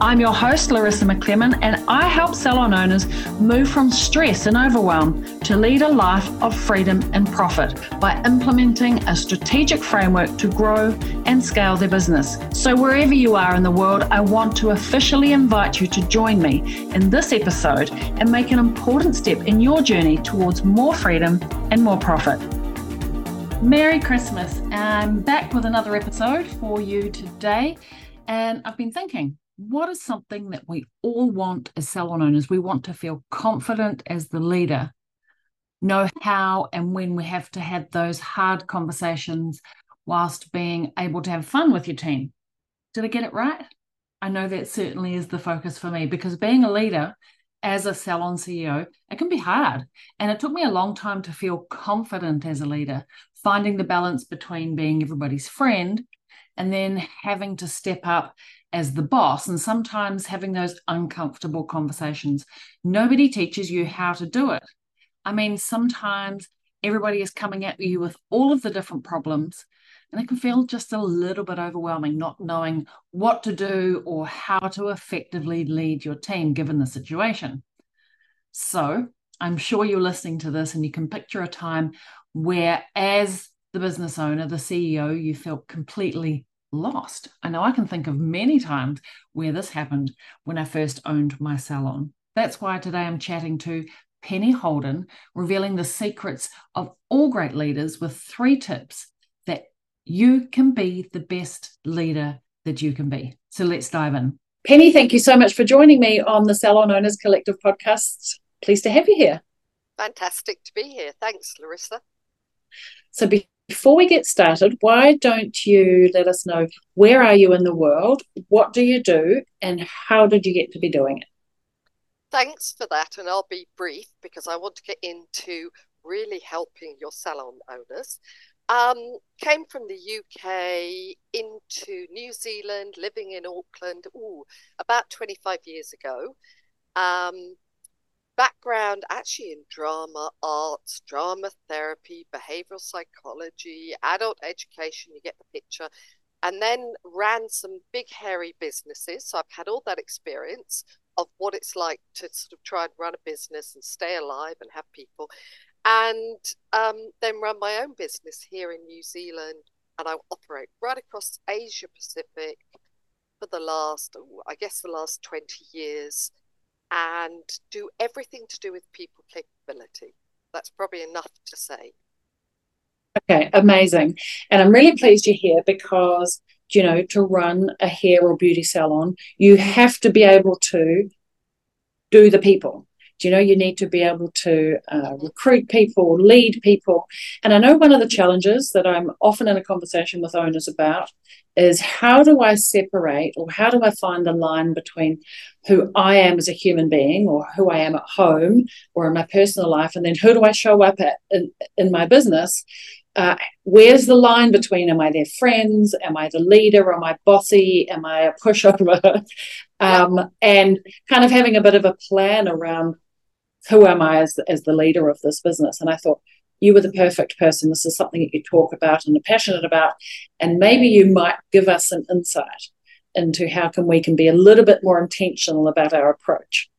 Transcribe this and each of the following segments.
I'm your host, Larissa McClellan, and I help salon owners move from stress and overwhelm to lead a life of freedom and profit by implementing a strategic framework to grow and scale their business. So, wherever you are in the world, I want to officially invite you to join me in this episode and make an important step in your journey towards more freedom and more profit. Merry Christmas. I'm back with another episode for you today. And I've been thinking, what is something that we all want as salon owners? We want to feel confident as the leader, know how and when we have to have those hard conversations whilst being able to have fun with your team. Did I get it right? I know that certainly is the focus for me because being a leader as a salon CEO, it can be hard. And it took me a long time to feel confident as a leader, finding the balance between being everybody's friend and then having to step up as the boss and sometimes having those uncomfortable conversations. Nobody teaches you how to do it. I mean, sometimes everybody is coming at you with all of the different problems, and it can feel just a little bit overwhelming not knowing what to do or how to effectively lead your team given the situation. So, I'm sure you're listening to this and you can picture a time where, as the business owner, the CEO, you felt completely lost. I know I can think of many times where this happened when I first owned my salon. That's why today I'm chatting to Penny Holden, revealing the secrets of all great leaders with three tips that you can be the best leader that you can be. So let's dive in. Penny, thank you so much for joining me on the Salon Owners Collective podcast. Pleased to have you here. Fantastic to be here. Thanks, Larissa. So, be- before we get started, why don't you let us know where are you in the world, what do you do, and how did you get to be doing it? Thanks for that, and I'll be brief because I want to get into really helping your salon owners. Um, came from the UK into New Zealand, living in Auckland, ooh, about 25 years ago. Um, background actually in drama, arts, drama therapy, behavioral psychology, adult education, you get the picture. And then ran some big, hairy businesses. So I've had all that experience of what it's like to sort of try and run a business and stay alive and have people. And um, then run my own business here in New Zealand. And I operate right across Asia Pacific for the last, I guess, the last 20 years and do everything to do with people capability. That's probably enough to say. Okay, amazing. And I'm really pleased you're here because, you know, to run a hair or beauty salon, you have to be able to do the people. Do you know you need to be able to uh, recruit people, lead people? And I know one of the challenges that I'm often in a conversation with owners about is how do I separate or how do I find the line between who I am as a human being or who I am at home or in my personal life, and then who do I show up at in, in my business? Uh, where's the line between am I their friends? Am I the leader? Am I bossy? Am I a pushover? um, and kind of having a bit of a plan around who am I as, as the leader of this business? And I thought, you were the perfect person. This is something that you talk about and are passionate about. And maybe you might give us an insight into how can we can be a little bit more intentional about our approach.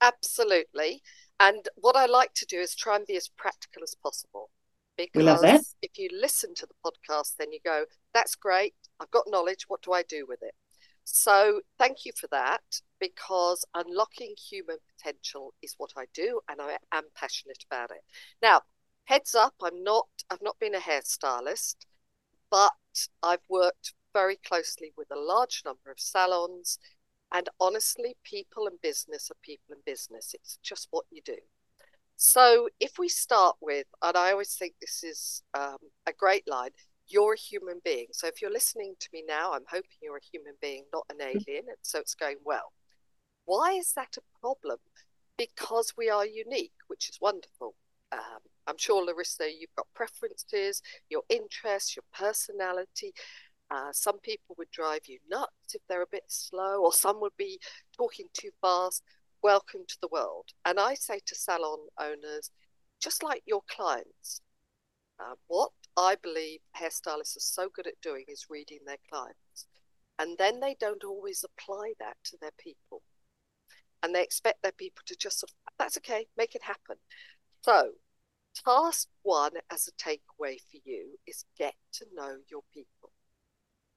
Absolutely. And what I like to do is try and be as practical as possible. Because we love that. if you listen to the podcast, then you go, that's great. I've got knowledge. What do I do with it? So thank you for that because unlocking human potential is what I do and I am passionate about it. Now, heads up, I'm not I've not been a hairstylist, but I've worked very closely with a large number of salons and honestly, people and business are people and business. It's just what you do. So, if we start with, and I always think this is um, a great line, you're a human being. So if you're listening to me now, I'm hoping you're a human being, not an mm. alien, and so it's going well. Why is that a problem? Because we are unique, which is wonderful. Um, I'm sure, Larissa, you've got preferences, your interests, your personality. Uh, some people would drive you nuts if they're a bit slow, or some would be talking too fast. welcome to the world. And I say to salon owners, just like your clients, uh, what I believe hairstylists are so good at doing is reading their clients. And then they don't always apply that to their people. And they expect their people to just sort of, that's okay, make it happen. So, task one as a takeaway for you is get to know your people.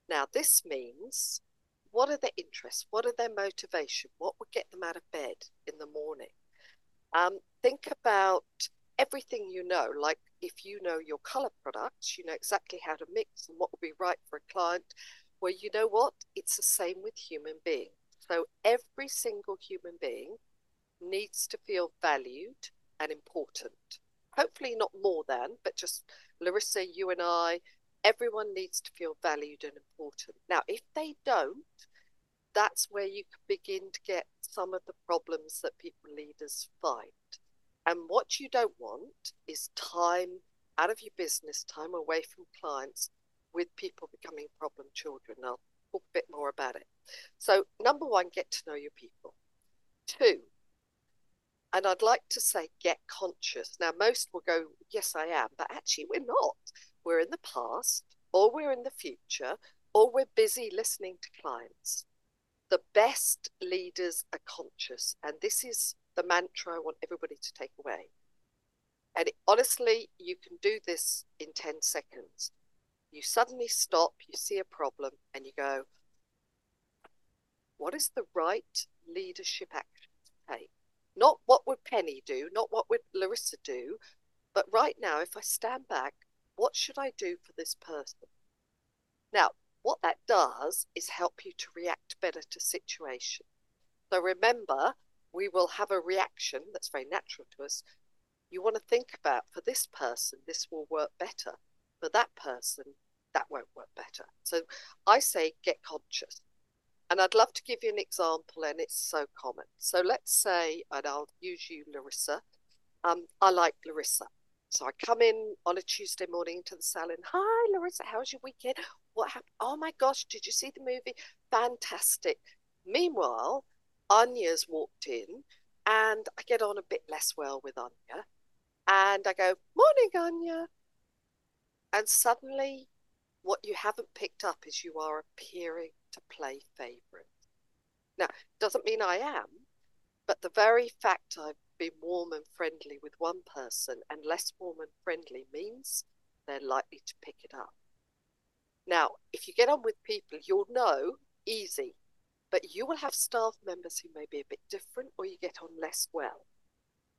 Now, this means what are their interests? What are their motivation? What would get them out of bed in the morning? Um, think about everything you know, like if you know your color products, you know exactly how to mix and what will be right for a client. Well, you know what? It's the same with human beings. So every single human being needs to feel valued and important. Hopefully, not more than, but just Larissa, you and I, everyone needs to feel valued and important. Now, if they don't, that's where you can begin to get some of the problems that people leaders find. And what you don't want is time out of your business, time away from clients with people becoming problem children. I'll talk a bit more about it. So, number one, get to know your people. Two, and I'd like to say get conscious. Now, most will go, yes, I am, but actually, we're not. We're in the past, or we're in the future, or we're busy listening to clients. The best leaders are conscious, and this is the mantra I want everybody to take away. And it, honestly, you can do this in 10 seconds. You suddenly stop, you see a problem, and you go, What is the right leadership action to take? Not what would Penny do, not what would Larissa do, but right now, if I stand back, what should I do for this person? Now, what that does is help you to react better to situations. So remember, we will have a reaction that's very natural to us. You want to think about for this person, this will work better. For that person, that won't work better. So I say get conscious. And I'd love to give you an example, and it's so common. So let's say, and I'll use you, Larissa. Um, I like Larissa. So I come in on a Tuesday morning to the salon. Hi, Larissa, how was your weekend? What happened? Oh my gosh, did you see the movie? Fantastic. Meanwhile, Anya's walked in and I get on a bit less well with Anya. And I go, Morning, Anya. And suddenly, what you haven't picked up is you are appearing to play favourite. Now, doesn't mean I am, but the very fact I've been warm and friendly with one person and less warm and friendly means they're likely to pick it up. Now, if you get on with people, you'll know easy but you will have staff members who may be a bit different or you get on less well.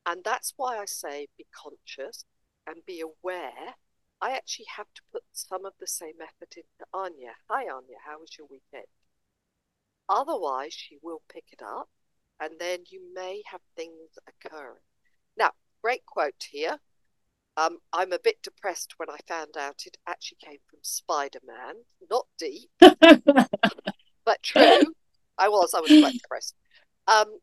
And that's why I say be conscious and be aware. I actually have to put some of the same effort into Anya. Hi, Anya, how was your weekend? Otherwise, she will pick it up and then you may have things occurring. Now, great quote here. Um, I'm a bit depressed when I found out it actually came from Spider Man, not deep, but true. I was. I was quite depressed. Um,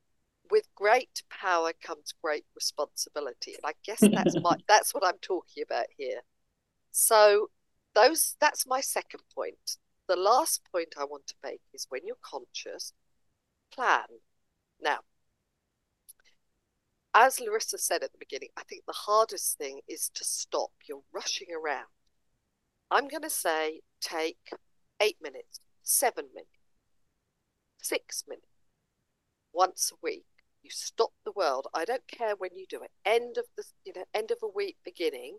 with great power comes great responsibility, and I guess that's my that's what I'm talking about here. So those that's my second point. The last point I want to make is when you're conscious, plan. Now, as Larissa said at the beginning, I think the hardest thing is to stop. You're rushing around. I'm going to say take eight minutes, seven minutes, six minutes once a week. You stop the world. I don't care when you do it. End of the you know end of a week, beginning.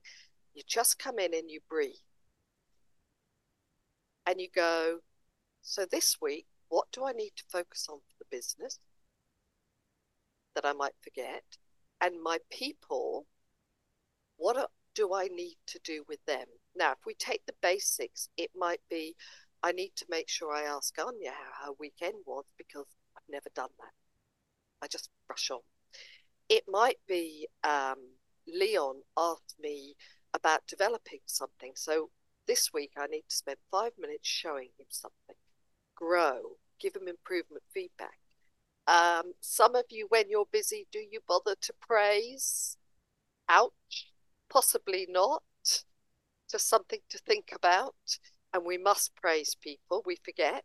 You just come in and you breathe, and you go. So this week, what do I need to focus on for the business that I might forget, and my people? What do I need to do with them? Now, if we take the basics, it might be I need to make sure I ask Anya how her weekend was because I've never done that. I just brush on. It might be um, Leon asked me about developing something. So this week I need to spend five minutes showing him something, grow, give him improvement feedback. Um, some of you, when you're busy, do you bother to praise? Ouch. Possibly not. Just something to think about and we must praise people, we forget.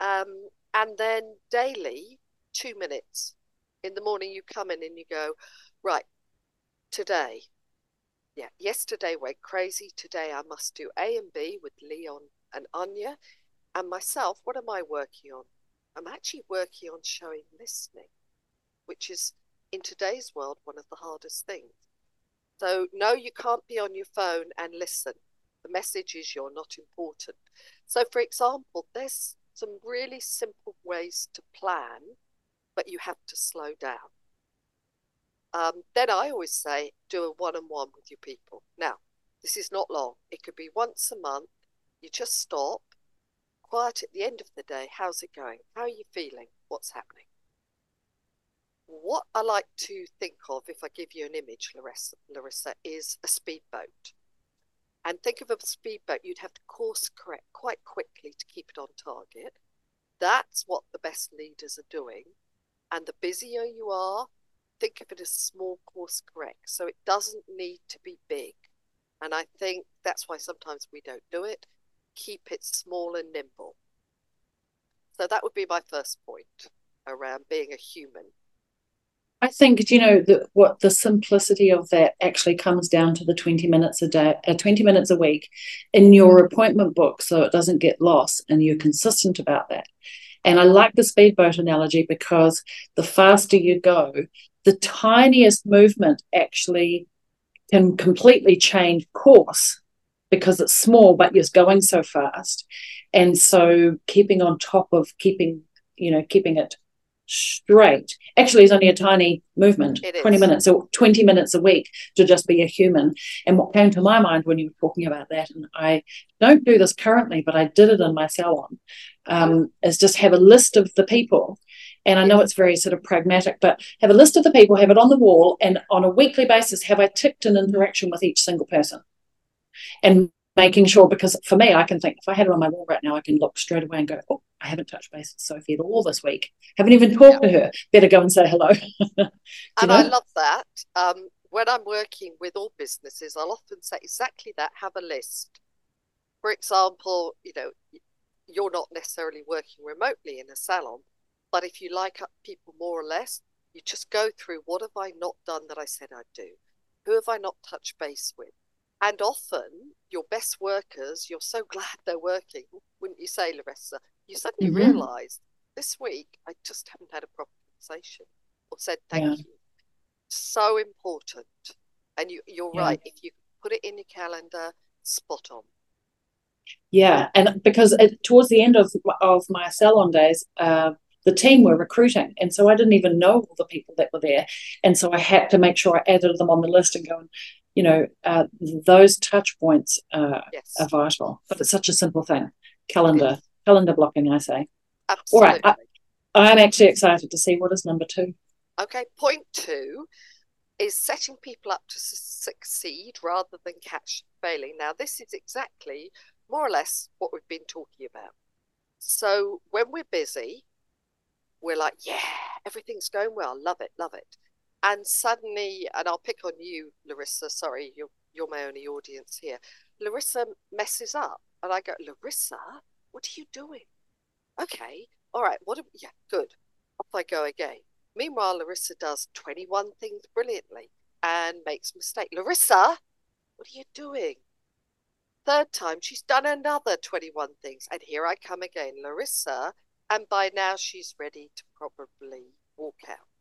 Um, and then daily, two minutes. In the morning, you come in and you go, right, today, yeah, yesterday went crazy. Today I must do A and B with Leon and Anya. And myself, what am I working on? I'm actually working on showing listening, which is in today's world one of the hardest things. So, no, you can't be on your phone and listen. The message is you're not important. So, for example, there's some really simple ways to plan, but you have to slow down. Um, then I always say do a one on one with your people. Now, this is not long, it could be once a month. You just stop, quiet at the end of the day. How's it going? How are you feeling? What's happening? What I like to think of, if I give you an image, Larissa, Larissa is a speedboat. And think of a speedboat, you'd have to course correct quite quickly to keep it on target. That's what the best leaders are doing. And the busier you are, think of it as small course correct. So it doesn't need to be big. And I think that's why sometimes we don't do it. Keep it small and nimble. So that would be my first point around being a human. I think you know the, what the simplicity of that actually comes down to the twenty minutes a day, uh, twenty minutes a week, in your appointment book, so it doesn't get lost, and you're consistent about that. And I like the speedboat analogy because the faster you go, the tiniest movement actually can completely change course because it's small, but you're going so fast. And so keeping on top of keeping, you know, keeping it straight. Actually is only a tiny movement 20 minutes or 20 minutes a week to just be a human. And what came to my mind when you were talking about that and i don't do this currently but i did it in my salon um, is just have a list of the people. And I know it's very sort of pragmatic, but have a list of the people, have it on the wall, and on a weekly basis, have I ticked an interaction with each single person? And making sure, because for me, I can think if I had it on my wall right now, I can look straight away and go, oh, I haven't touched base with Sophie at all this week. Haven't even talked yeah. to her. Better go and say hello. and know? I love that. Um, when I'm working with all businesses, I'll often say exactly that have a list. For example, you know, you're not necessarily working remotely in a salon, but if you like people more or less, you just go through what have I not done that I said I'd do? Who have I not touched base with? And often your best workers, you're so glad they're working, wouldn't you say, Larissa? You suddenly mm-hmm. realize this week I just haven't had a proper conversation or said thank yeah. you. So important. And you, you're yeah. right. If you put it in your calendar, spot on. Yeah, and because it, towards the end of of my salon days, uh, the team were recruiting. And so I didn't even know all the people that were there. And so I had to make sure I added them on the list and go, and, you know, uh, those touch points uh, yes. are vital. But it's such a simple thing. Calendar, yes. calendar blocking, I say. Absolutely. All right. I, I'm actually excited to see what is number two. Okay. Point two is setting people up to succeed rather than catch failing. Now, this is exactly more or less what we've been talking about. So, when we're busy, we're like, yeah, everything's going well, love it, love it. And suddenly, and I'll pick on you, Larissa. Sorry, you're you're my only audience here. Larissa messes up, and I go, Larissa, what are you doing? Okay, all right, what? Are, yeah, good. Off I go again. Meanwhile, Larissa does 21 things brilliantly and makes mistake. Larissa, what are you doing? Third time, she's done another 21 things. And here I come again. Larissa and by now she's ready to probably walk out.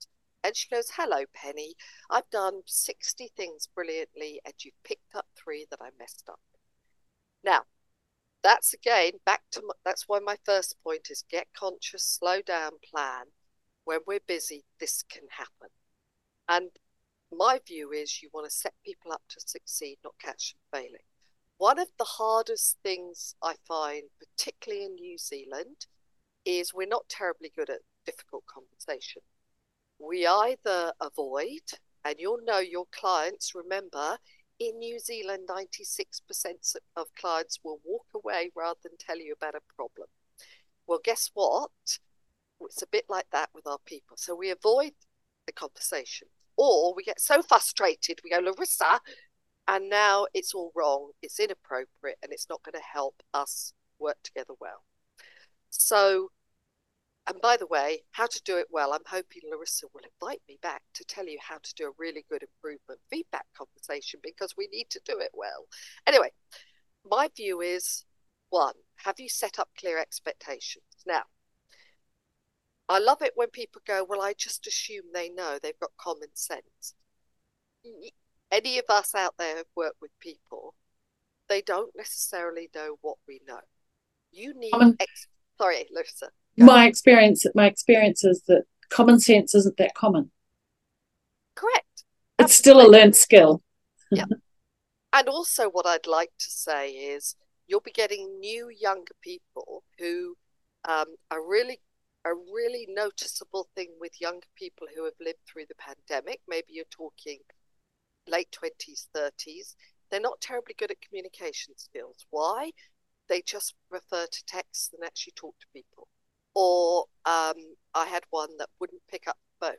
And she goes, Hello, Penny. I've done 60 things brilliantly, and you've picked up three that I messed up. Now, that's again back to my, that's why my first point is get conscious, slow down, plan. When we're busy, this can happen. And my view is you want to set people up to succeed, not catch them failing. One of the hardest things I find, particularly in New Zealand, is we're not terribly good at difficult conversation. We either avoid, and you'll know your clients, remember, in New Zealand, 96% of clients will walk away rather than tell you about a problem. Well, guess what? It's a bit like that with our people. So we avoid the conversation, or we get so frustrated, we go, Larissa, and now it's all wrong, it's inappropriate, and it's not going to help us work together well. So and by the way, how to do it well, I'm hoping Larissa will invite me back to tell you how to do a really good improvement feedback conversation because we need to do it well. Anyway, my view is one, have you set up clear expectations? Now, I love it when people go, Well, I just assume they know, they've got common sense. Any of us out there have worked with people, they don't necessarily know what we know. You need, ex- sorry, Larissa my experience my experience is that common sense isn't that common. Correct. It's still a learned skill. Yeah. And also what i'd like to say is you'll be getting new younger people who um, are really a really noticeable thing with younger people who have lived through the pandemic. Maybe you're talking late 20s 30s they're not terribly good at communication skills. Why? They just prefer to text than actually talk to people or um, I had one that wouldn't pick up the phone.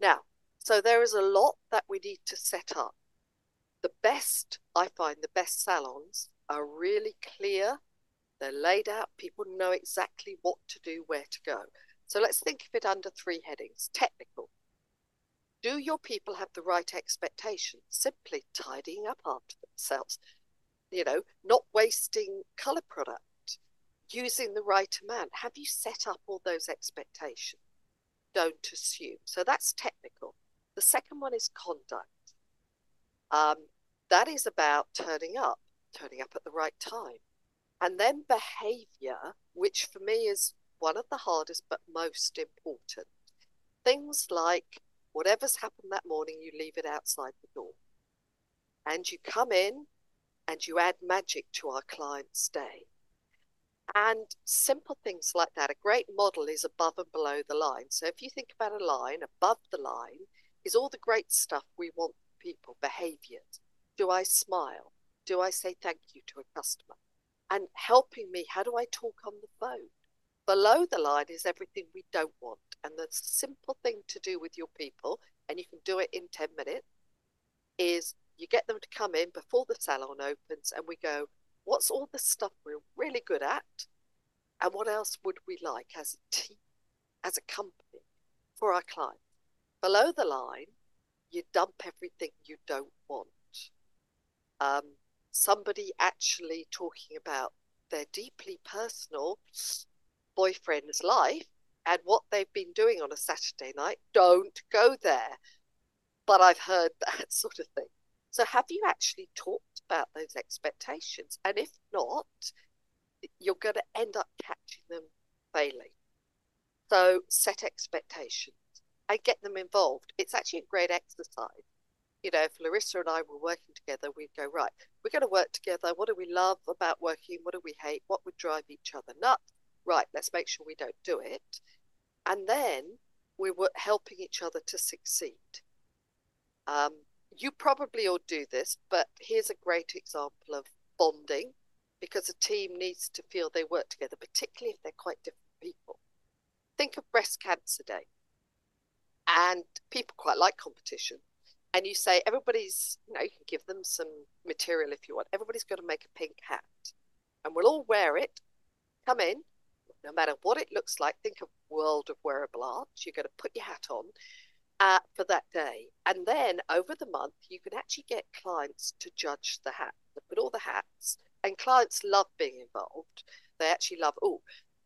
Now, so there is a lot that we need to set up. The best, I find, the best salons are really clear. They're laid out. People know exactly what to do, where to go. So let's think of it under three headings technical. Do your people have the right expectations? Simply tidying up after themselves, you know, not wasting color product using the right amount. Have you set up all those expectations? Don't assume. So that's technical. The second one is conduct. Um, that is about turning up, turning up at the right time. And then behavior, which for me is one of the hardest but most important. Things like whatever's happened that morning, you leave it outside the door. And you come in and you add magic to our client's day. And simple things like that. A great model is above and below the line. So if you think about a line, above the line is all the great stuff we want people, behaviors. Do I smile? Do I say thank you to a customer? And helping me, how do I talk on the phone? Below the line is everything we don't want. And the simple thing to do with your people, and you can do it in 10 minutes, is you get them to come in before the salon opens and we go, what's all the stuff we're really good at? And what else would we like as a team as a company for our clients? Below the line you dump everything you don't want. Um, somebody actually talking about their deeply personal boyfriend's life and what they've been doing on a saturday night don't go there. But i've heard that sort of thing. So have you actually talked about those expectations. And if not, you're going to end up catching them failing. So set expectations and get them involved. It's actually a great exercise. You know, if Larissa and I were working together, we'd go, right, we're going to work together. What do we love about working? What do we hate? What would drive each other nuts? Right, let's make sure we don't do it. And then we were helping each other to succeed. Um, you probably all do this, but here's a great example of bonding because a team needs to feel they work together, particularly if they're quite different people. Think of Breast Cancer Day, and people quite like competition. And you say, everybody's, you know, you can give them some material if you want. Everybody's got to make a pink hat, and we'll all wear it. Come in, no matter what it looks like. Think of World of Wearable Art. You're going to put your hat on uh, for that day. And then over the month, you can actually get clients to judge the hat, put all the hats. And clients love being involved. They actually love, oh,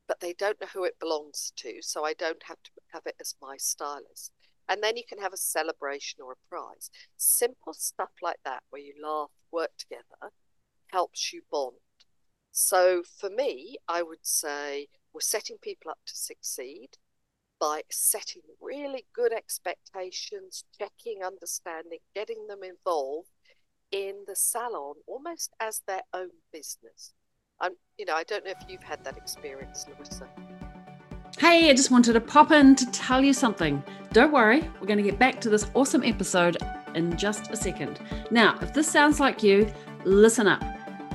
but they don't know who it belongs to. So I don't have to have it as my stylist. And then you can have a celebration or a prize. Simple stuff like that, where you laugh, work together, helps you bond. So for me, I would say we're setting people up to succeed by setting really good expectations, checking, understanding, getting them involved in the salon almost as their own business. I'm, you know, I don't know if you've had that experience, Larissa. Hey, I just wanted to pop in to tell you something. Don't worry, we're going to get back to this awesome episode in just a second. Now, if this sounds like you, listen up.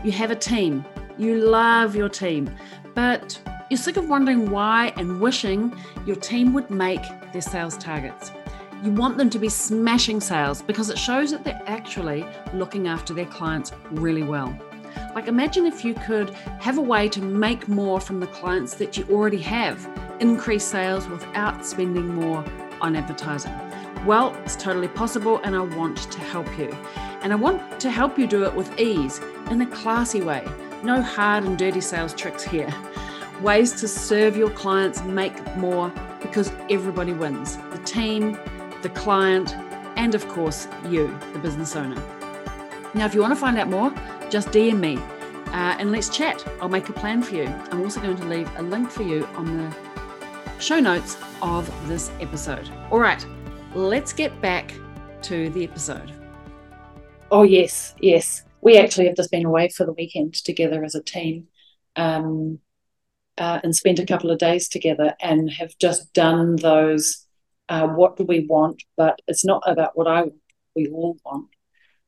You have a team, you love your team, but you're sick of wondering why and wishing your team would make their sales targets. You want them to be smashing sales because it shows that they're actually looking after their clients really well. Like, imagine if you could have a way to make more from the clients that you already have increase sales without spending more on advertising? Well, it's totally possible, and I want to help you. And I want to help you do it with ease in a classy way. No hard and dirty sales tricks here. Ways to serve your clients, make more, because everybody wins the team, the client, and of course, you, the business owner. Now, if you want to find out more, just DM me uh, and let's chat. I'll make a plan for you. I'm also going to leave a link for you on the show notes of this episode. All right, let's get back to the episode. Oh, yes, yes. We actually have just been away for the weekend together as a team um, uh, and spent a couple of days together and have just done those. Uh, what do we want? But it's not about what I we all want.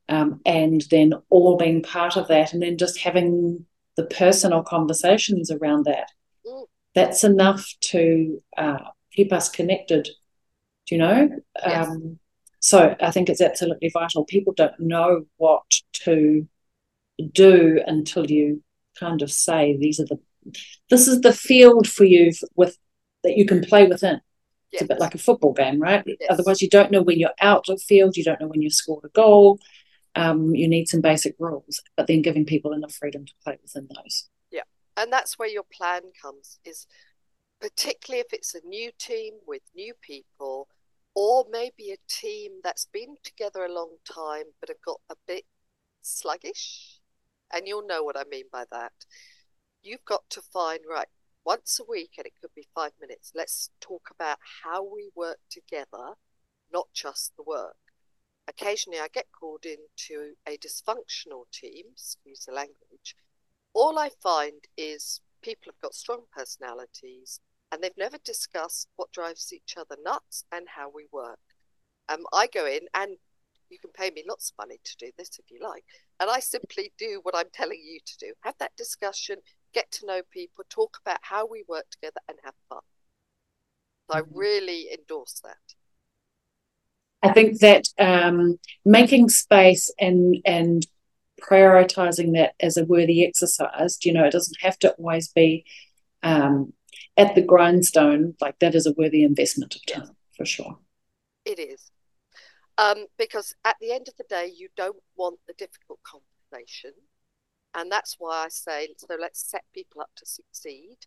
Um, and then all being part of that, and then just having the personal conversations around that. Mm. That's enough to uh, keep us connected. Do you know? Yes. Um, so I think it's absolutely vital. People don't know what to do until you kind of say these are the this is the field for you with that you can play within. Yes. It's a bit like a football game, right? Yes. Otherwise, you don't know when you're out of field. You don't know when you've scored a goal. Um, you need some basic rules, but then giving people enough freedom to play within those. Yeah, and that's where your plan comes. Is particularly if it's a new team with new people or maybe a team that's been together a long time but have got a bit sluggish. And you'll know what I mean by that. You've got to find, right, once a week, and it could be five minutes, let's talk about how we work together, not just the work. Occasionally, I get called into a dysfunctional team, excuse the language. All I find is people have got strong personalities, and they've never discussed what drives each other nuts and how we work. Um, I go in and you can pay me lots of money to do this if you like. And I simply do what I'm telling you to do have that discussion, get to know people, talk about how we work together, and have fun. So mm-hmm. I really endorse that. I think that um, making space and and prioritizing that as a worthy exercise, you know, it doesn't have to always be um, at the grindstone, like that is a worthy investment of time for sure. It is. Um, because at the end of the day, you don't want the difficult conversation. And that's why I say, so let's set people up to succeed,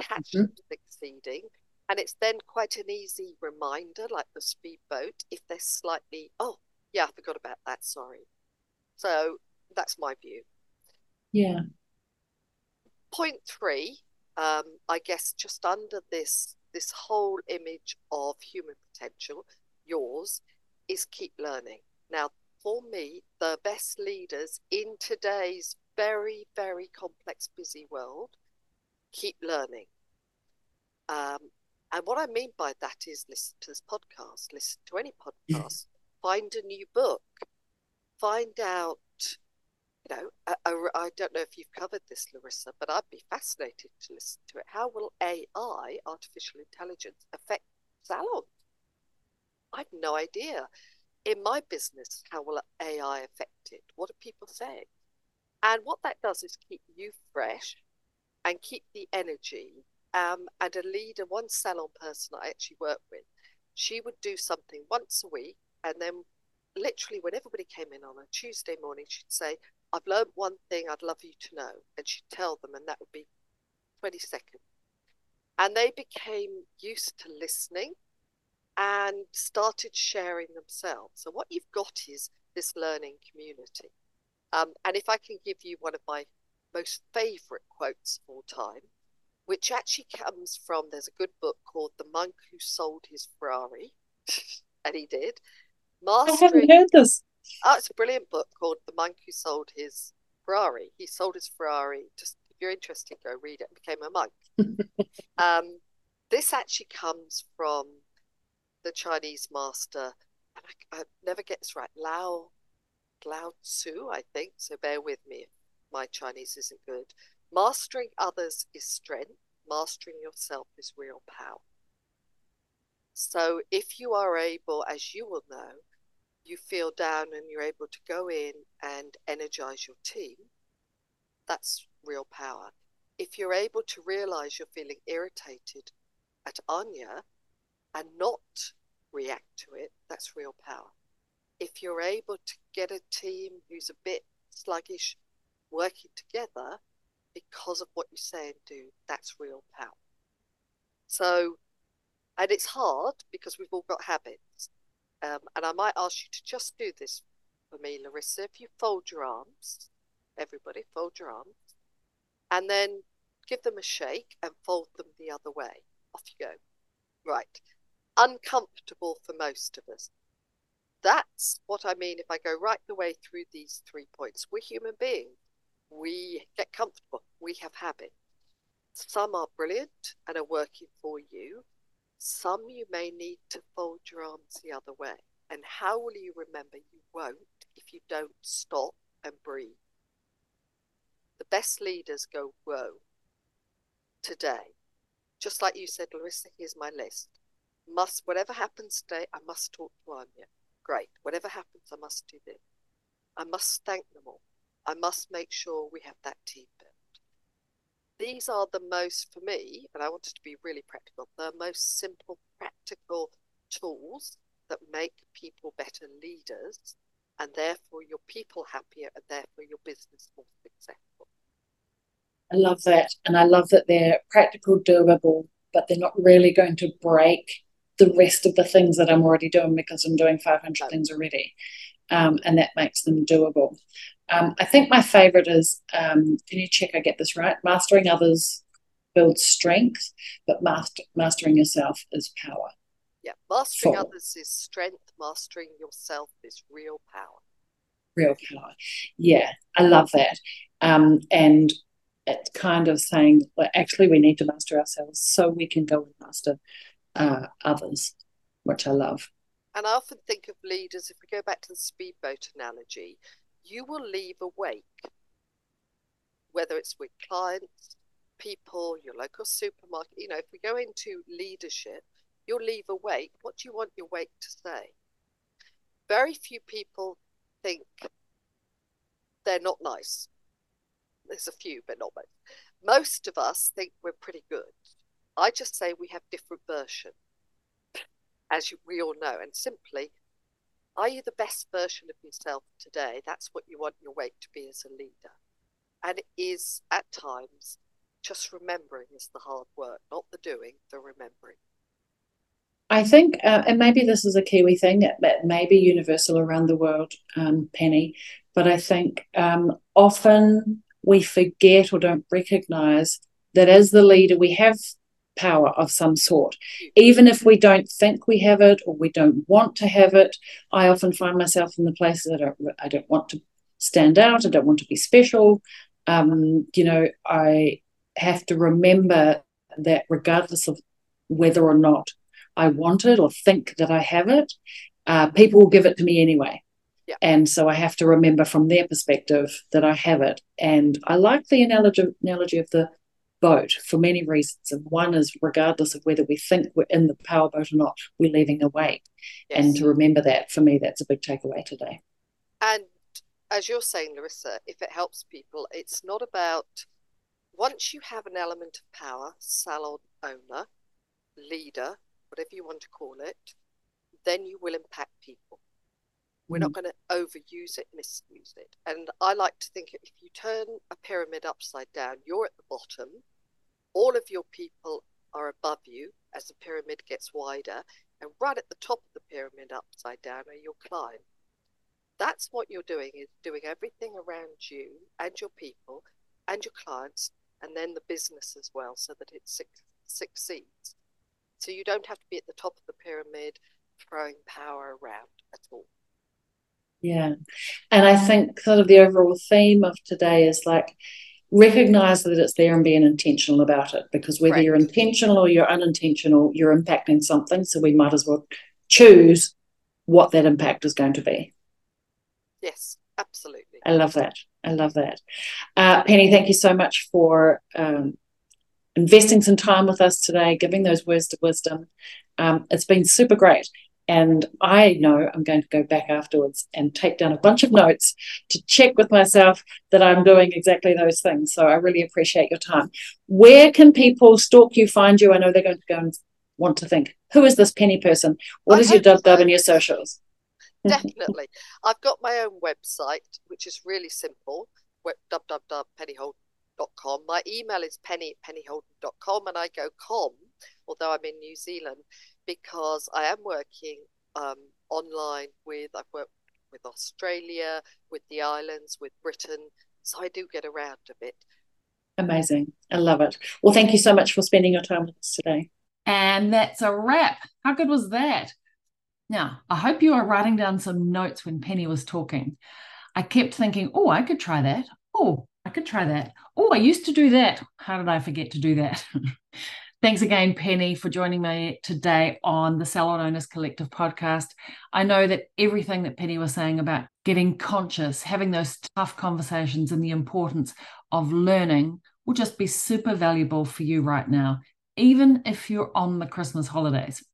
catch mm-hmm. them succeeding. And it's then quite an easy reminder, like the speedboat, if they're slightly, oh, yeah, I forgot about that, sorry. So that's my view. Yeah. Point three um, I guess just under this this whole image of human potential, yours is keep learning. Now, for me, the best leaders in today's very, very complex, busy world keep learning. Um, and what I mean by that is listen to this podcast, listen to any podcast, find a new book, find out you know, I, don't know if you've covered this, Larissa, but I'd be fascinated to listen to it. How will AI, artificial intelligence, affect salons? I've no idea. In my business, how will AI affect it? What are people saying? And what that does is keep you fresh and keep the energy. Um, and a leader, one salon person I actually work with, she would do something once a week and then literally when everybody came in on a Tuesday morning, she'd say, I've learned one thing I'd love you to know. And she'd tell them, and that would be 20 seconds. And they became used to listening and started sharing themselves. So, what you've got is this learning community. Um, and if I can give you one of my most favorite quotes of all time, which actually comes from there's a good book called The Monk Who Sold His Ferrari, and he did. Mastering, I haven't heard this. Oh, it's a brilliant book called The Monk Who Sold His Ferrari. He sold his Ferrari. Just if you're interested, go read it and became a monk. um, this actually comes from the Chinese master, and I, I never get this right, Lao Lao Tzu, I think. So bear with me my Chinese isn't good. Mastering others is strength. Mastering yourself is real power. So if you are able, as you will know, you feel down and you're able to go in and energize your team, that's real power. If you're able to realize you're feeling irritated at Anya and not react to it, that's real power. If you're able to get a team who's a bit sluggish working together because of what you say and do, that's real power. So, and it's hard because we've all got habits. Um, and I might ask you to just do this for me, Larissa. If you fold your arms, everybody fold your arms, and then give them a shake and fold them the other way. Off you go. Right. Uncomfortable for most of us. That's what I mean if I go right the way through these three points. We're human beings. We get comfortable. We have habits. Some are brilliant and are working for you. Some you may need to fold your arms the other way. And how will you remember? You won't if you don't stop and breathe. The best leaders go, whoa, today. Just like you said, Larissa, here's my list. Must whatever happens today, I must talk to Anya. Great. Whatever happens, I must do this. I must thank them all. I must make sure we have that team built. These are the most, for me, and I wanted to be really practical, the most simple, practical tools that make people better leaders and therefore your people happier and therefore your business more successful. I love that. And I love that they're practical, doable, but they're not really going to break the rest of the things that I'm already doing because I'm doing 500 things already. Um, and that makes them doable. Um, I think my favorite is um, can you check I get this right? Mastering others builds strength, but master, mastering yourself is power. Yeah, mastering others is strength, mastering yourself is real power. Real power. Yeah, I love that. Um, and it's kind of saying, well, actually, we need to master ourselves so we can go and master uh, others, which I love. And I often think of leaders, if we go back to the speedboat analogy, you will leave a wake, whether it's with clients, people, your local supermarket. You know, if we go into leadership, you'll leave a wake. What do you want your wake to say? Very few people think they're not nice. There's a few, but not most. Most of us think we're pretty good. I just say we have different versions, as we all know. And simply, are you the best version of yourself today? That's what you want your wake to be as a leader. And it is at times just remembering is the hard work, not the doing, the remembering. I think, uh, and maybe this is a Kiwi thing, it, it may be universal around the world, um, Penny, but I think um, often we forget or don't recognize that as the leader, we have power of some sort. Even if we don't think we have it or we don't want to have it, I often find myself in the places I don't, I don't want to stand out, I don't want to be special. Um, you know, I have to remember that regardless of whether or not I want it or think that I have it, uh, people will give it to me anyway. Yeah. And so I have to remember from their perspective that I have it. And I like the analogy, analogy of the boat for many reasons. And one is regardless of whether we think we're in the power boat or not, we're leaving a wake. Yes. And to remember that, for me, that's a big takeaway today. And as you're saying, Larissa, if it helps people, it's not about once you have an element of power, salon owner, leader, whatever you want to call it, then you will impact people. We're not mm. going to overuse it, misuse it. And I like to think if you turn a pyramid upside down, you're at the bottom, all of your people are above you as the pyramid gets wider, and right at the top of the pyramid upside down are your clients. That's what you're doing is doing everything around you and your people and your clients and then the business as well so that it su- succeeds. So you don't have to be at the top of the pyramid throwing power around at all. Yeah. And I think sort of the overall theme of today is like recognize that it's there and being intentional about it because whether right. you're intentional or you're unintentional, you're impacting something. So we might as well choose what that impact is going to be. Yes, absolutely. I love that. I love that. Uh, Penny, thank you so much for um, investing some time with us today, giving those words of wisdom. Um, it's been super great. And I know I'm going to go back afterwards and take down a bunch of notes to check with myself that I'm doing exactly those things. So I really appreciate your time. Where can people stalk you, find you? I know they're going to go and want to think, who is this Penny person? What I is your dub dub and your socials? Definitely. I've got my own website, which is really simple, www.pennyholden.com. My email is penny at pennyholden.com, and I go com, although I'm in New Zealand, because I am working um, online with, I've worked with Australia, with the islands, with Britain, so I do get around a bit. Amazing. I love it. Well, thank you so much for spending your time with us today. And that's a wrap. How good was that? Now, I hope you are writing down some notes when Penny was talking. I kept thinking, oh, I could try that. Oh, I could try that. Oh, I used to do that. How did I forget to do that? Thanks again, Penny, for joining me today on the Salon Owners Collective podcast. I know that everything that Penny was saying about getting conscious, having those tough conversations, and the importance of learning will just be super valuable for you right now, even if you're on the Christmas holidays.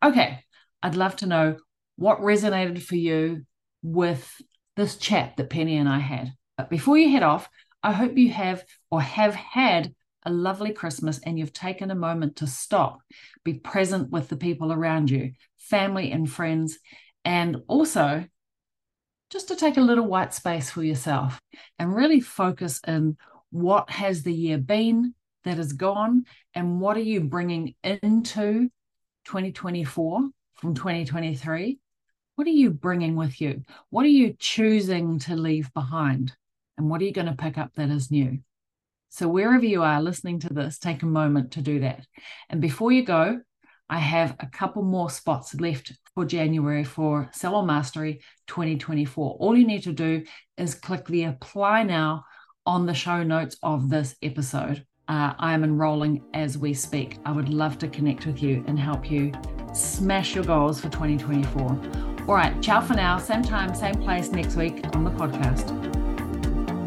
Okay, I'd love to know what resonated for you with this chat that Penny and I had. But before you head off, I hope you have or have had a lovely Christmas and you've taken a moment to stop, be present with the people around you, family and friends, and also just to take a little white space for yourself and really focus in what has the year been that is gone and what are you bringing into 2024 from 2023 what are you bringing with you? What are you choosing to leave behind? And what are you going to pick up that is new so, wherever you are listening to this, take a moment to do that. And before you go, I have a couple more spots left for January for Salon Mastery 2024. All you need to do is click the apply now on the show notes of this episode. Uh, I am enrolling as we speak. I would love to connect with you and help you smash your goals for 2024. All right, ciao for now. Same time, same place next week on the podcast.